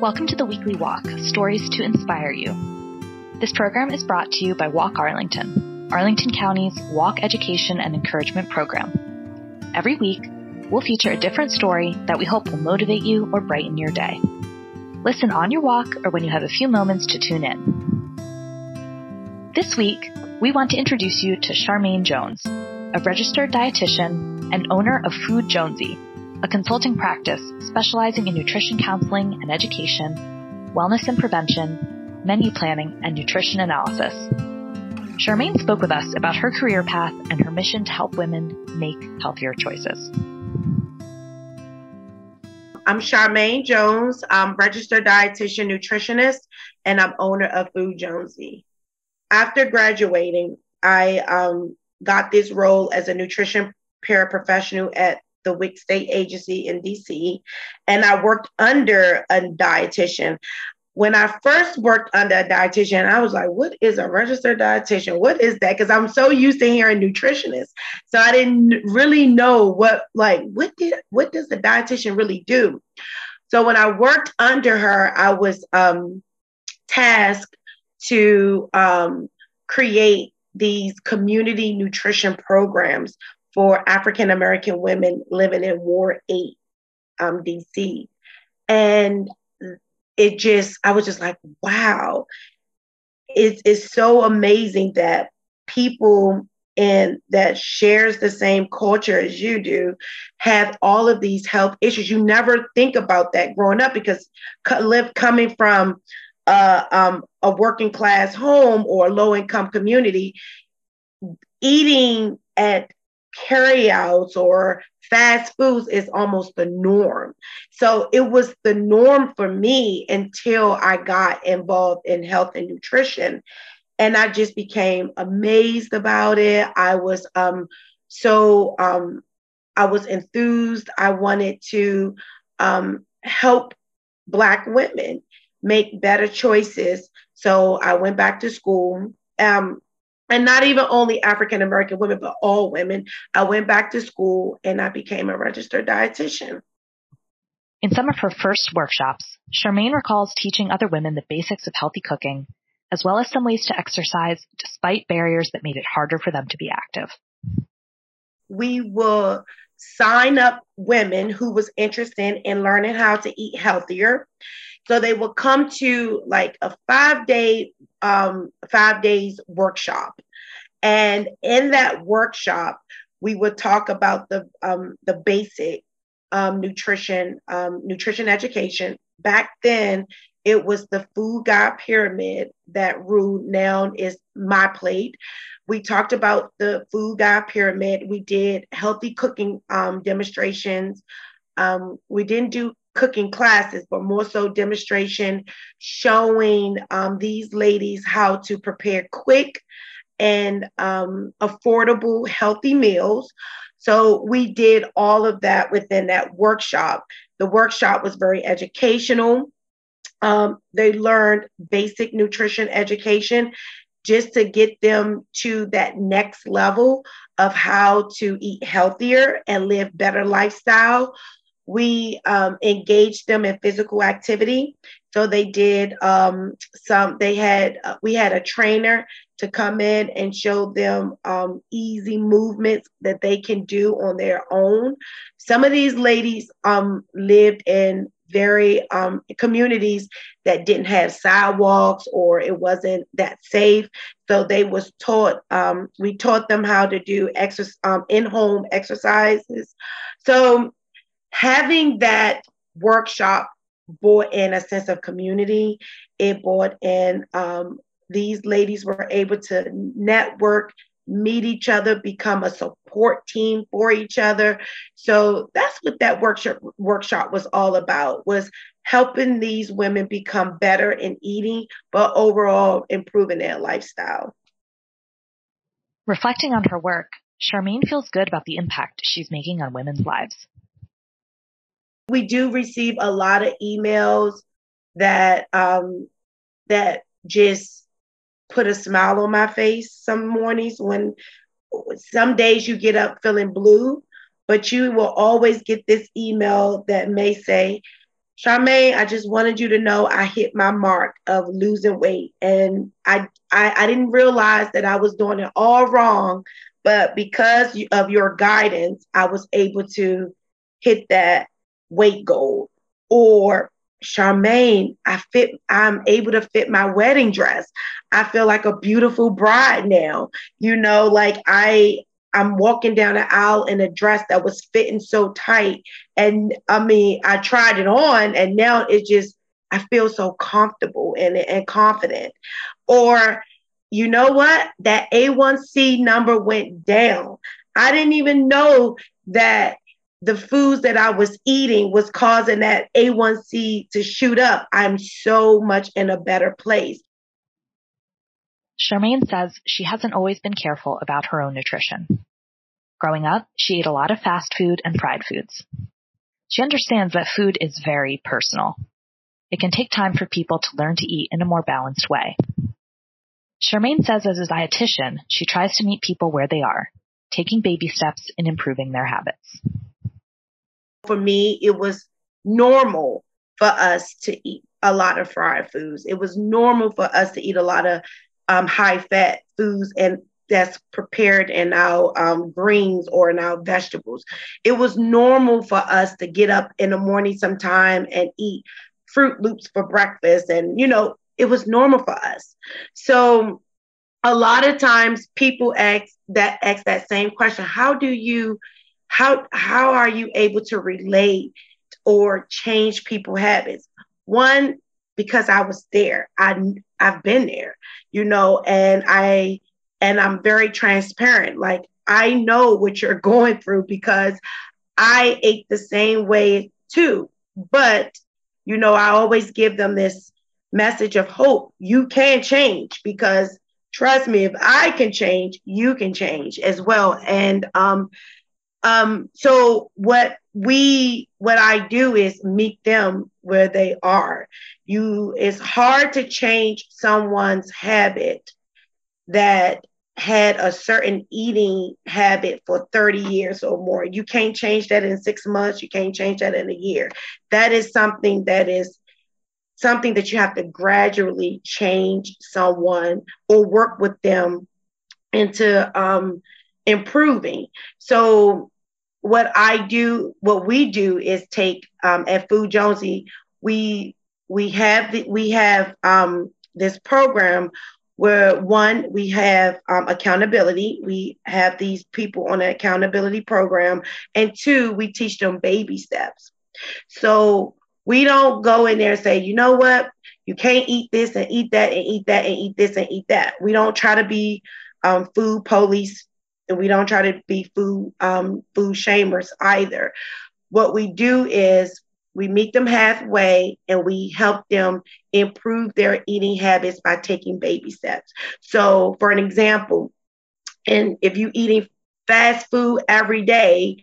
Welcome to the Weekly Walk Stories to Inspire You. This program is brought to you by Walk Arlington, Arlington County's Walk Education and Encouragement Program. Every week, we'll feature a different story that we hope will motivate you or brighten your day. Listen on your walk or when you have a few moments to tune in. This week, we want to introduce you to Charmaine Jones, a registered dietitian and owner of Food Jonezi, a consulting practice specializing in nutrition counseling and education, wellness and prevention, menu planning, and nutrition analysis. Charmaine spoke with us about her career path and her mission to help women make healthier choices. I'm Charmaine Jones. I'm registered dietitian nutritionist and I'm owner of Food Jonezi. After graduating, I um, got this role as a nutrition paraprofessional at the WIC State Agency in DC, and I worked under a dietitian. When I first worked under a dietitian, I was like, what is a registered dietitian? What is that? Because I'm so used to hearing nutritionist. So I didn't really know what, like, what did what does the dietitian really do? So when I worked under her, I was um, tasked to um, create these community nutrition programs for African American women living in Ward 8, um, DC. And it just, I was just like, wow, it's, it's so amazing that people and that shares the same culture as you do have all of these health issues. You never think about that growing up because live coming from uh, um, a working class home or low income community, eating at carryouts or fast foods is almost the norm. So it was the norm for me until I got involved in health and nutrition. And I just became amazed about it. I was um, so um, I was enthused. I wanted to um, help Black women make better choices. So I went back to school. Um, and not even only African American women, but all women. I went back to school and I became a registered dietitian. In some of her first workshops, Charmaine recalls teaching other women the basics of healthy cooking, as well as some ways to exercise despite barriers that made it harder for them to be active. We will sign up women who was interested in learning how to eat healthier. So they will come to like a five day, um, five days workshop. And in that workshop, we would talk about the um, the basic um, nutrition um, nutrition education. Back then, it was the food guide pyramid that ruled. Now is my plate. We talked about the food guide pyramid. We did healthy cooking um, demonstrations. Um, we didn't do cooking classes, but more so demonstration showing um, these ladies how to prepare quick and um, affordable, healthy meals. So we did all of that within that workshop. The workshop was very educational. Um, they learned basic nutrition education just to get them to that next level of how to eat healthier and live better lifestyle we um, engaged them in physical activity. So they did um, some, they had, uh, we had a trainer to come in and show them um, easy movements that they can do on their own. Some of these ladies um, lived in very um, communities that didn't have sidewalks or it wasn't that safe. So they was taught, um, we taught them how to do exercise, in-home exercises. So having that workshop brought in a sense of community. It brought in um, these ladies were able to network, meet each other, become a support team for each other. So that's what that workshop workshop was all about was helping these women become better in eating, but overall improving their lifestyle. Reflecting on her work, Charmaine feels good about the impact she's making on women's lives. We do receive a lot of emails that um, that just put a smile on my face some mornings when some days you get up feeling blue, but you will always get this email that may say, Charmaine, I just wanted you to know I hit my mark of losing weight. And I, I, I didn't realize that I was doing it all wrong. But because of your guidance, I was able to hit that weight goal. Or Charmaine, I fit, I'm able to fit my wedding dress. I feel like a beautiful bride now. You know, like I I'm walking down the aisle in a dress that was fitting so tight. And I mean, I tried it on and now it just, I feel so comfortable and, and confident. Or, you know what? That A1C number went down. I didn't even know that the foods that I was eating was causing that A1C to shoot up. I'm so much in a better place. Charmaine says she hasn't always been careful about her own nutrition. Growing up, she ate a lot of fast food and fried foods. She understands that food is very personal. It can take time for people to learn to eat in a more balanced way. Charmaine says as a dietitian, she tries to meet people where they are, taking baby steps in improving their habits. For me, it was normal for us to eat a lot of fried foods. It was normal for us to eat a lot of um, high fat foods and that's prepared in our um, greens or in our vegetables. It was normal for us to get up in the morning sometime and eat Froot Loops for breakfast. And, you know, it was normal for us. So a lot of times people ask that ask that same question. How do you how how are you able to relate or change people habits? One, because I was there. I I've been there, you know, and I and I'm very transparent. Like I know what you're going through because I ate the same way too. But you know, I always give them this message of hope. You can change because trust me, if I can change, you can change as well. And um um so what we what I do is meet them where they are. You it's hard to change someone's habit that had a certain eating habit for 30 years or more. You can't change that in six months. You can't change that in a year. That is something that is something that you have to gradually change someone or work with them into um, improving. So, what I do, what we do is take um, at Food Jonezi, we we have the, we have um, this program where one, we have um, accountability. We have these people on an accountability program. And two, we teach them baby steps. So we don't go in there and say, you know what, you can't eat this and eat that and eat that and eat this and eat that. We don't try to be um, food police and we don't try to be food um, food shamers either. What we do is we meet them halfway and we help them improve their eating habits by taking baby steps. So, for an example, and if you eating fast food every day,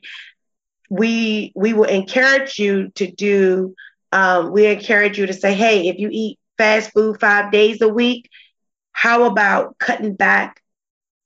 we we will encourage you to do. Um, we encourage you to say, hey, if you eat fast food five days a week, how about cutting back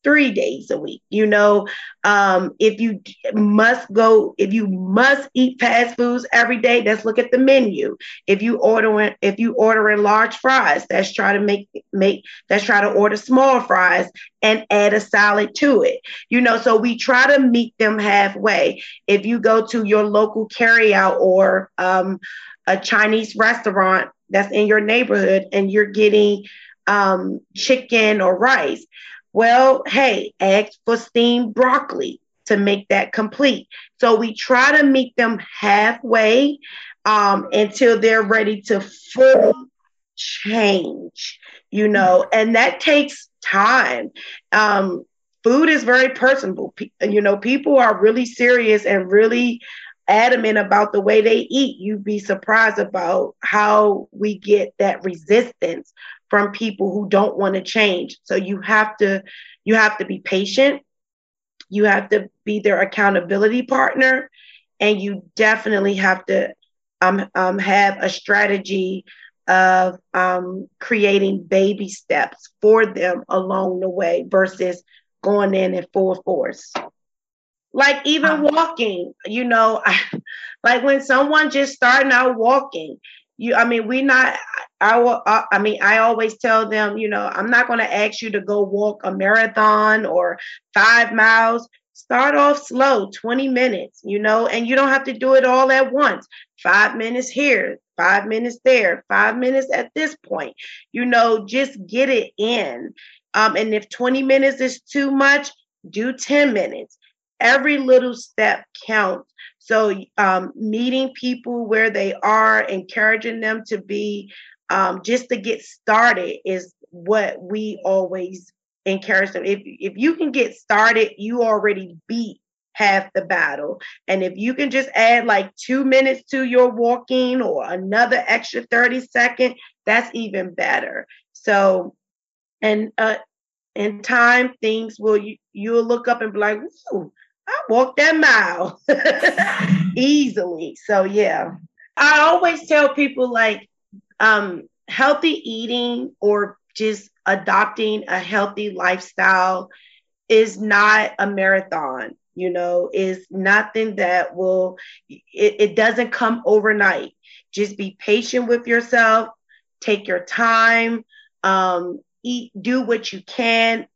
three days a week. You know, um, if you must go, if you must eat fast foods every day, let's look at the menu. If you ordering, if you ordering large fries, let's try to make make let's try to order small fries and add a salad to it. You know, so we try to meet them halfway. If you go to your local carryout or um, a Chinese restaurant that's in your neighborhood and you're getting um, chicken or rice well, hey, ask for steamed broccoli to make that complete. So we try to meet them halfway um, until they're ready to fully change, you know, and that takes time. Um, food is very personable. You know, people are really serious and really adamant about the way they eat. You'd be surprised about how we get that resistance from people who don't want to change. So you have to you have to be patient. You have to be their accountability partner, and you definitely have to um, um, have a strategy of um, creating baby steps for them along the way versus going in at full force. Like even walking, you know, like when someone just starting out walking, you i mean we not I, I i mean i always tell them you know i'm not going to ask you to go walk a marathon or five miles. Start off slow 20 minutes you know and you don't have to do it all at once. Five minutes here five minutes there five minutes at this point you know just get it in. Um, and if 20 minutes is too much do 10 minutes every little step counts so, um, meeting people where they are, encouraging them to be um, just to get started is what we always encourage them. If if you can get started, you already beat half the battle. And if you can just add like two minutes to your walking or another extra 30 second, that's even better. So, and uh, in time, things will you you'll look up and be like, Ooh, I walked that mile easily. So yeah. I always tell people like um healthy eating or just adopting a healthy lifestyle is not a marathon you know is nothing that will it, it doesn't come overnight just be patient with yourself take your time um eat do what you can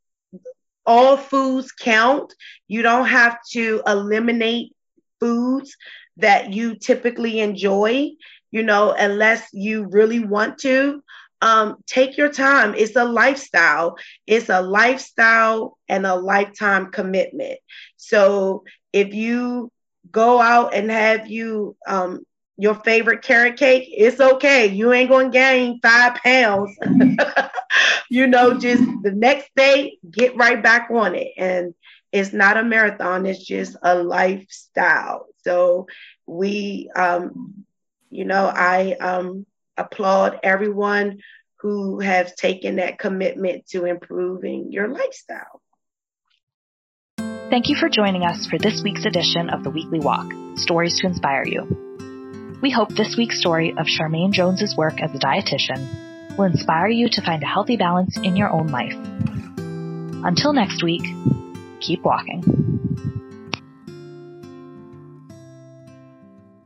all foods count. You don't have to eliminate foods that you typically enjoy, you know, unless you really want to. Um, take your time. It's a lifestyle. It's a lifestyle and a lifetime commitment. So if you go out and have you um, your favorite carrot cake, it's okay. You ain't gonna gain five pounds. you know, just the next day, get right back on it. And it's not a marathon, it's just a lifestyle. So we um, you know, I um applaud everyone who has taken that commitment to improving your lifestyle. Thank you for joining us for this week's edition of the Weekly Walk Stories to Inspire You. We hope this week's story of Charmaine Jones's work as a dietitian will inspire you to find a healthy balance in your own life. Until next week, keep walking.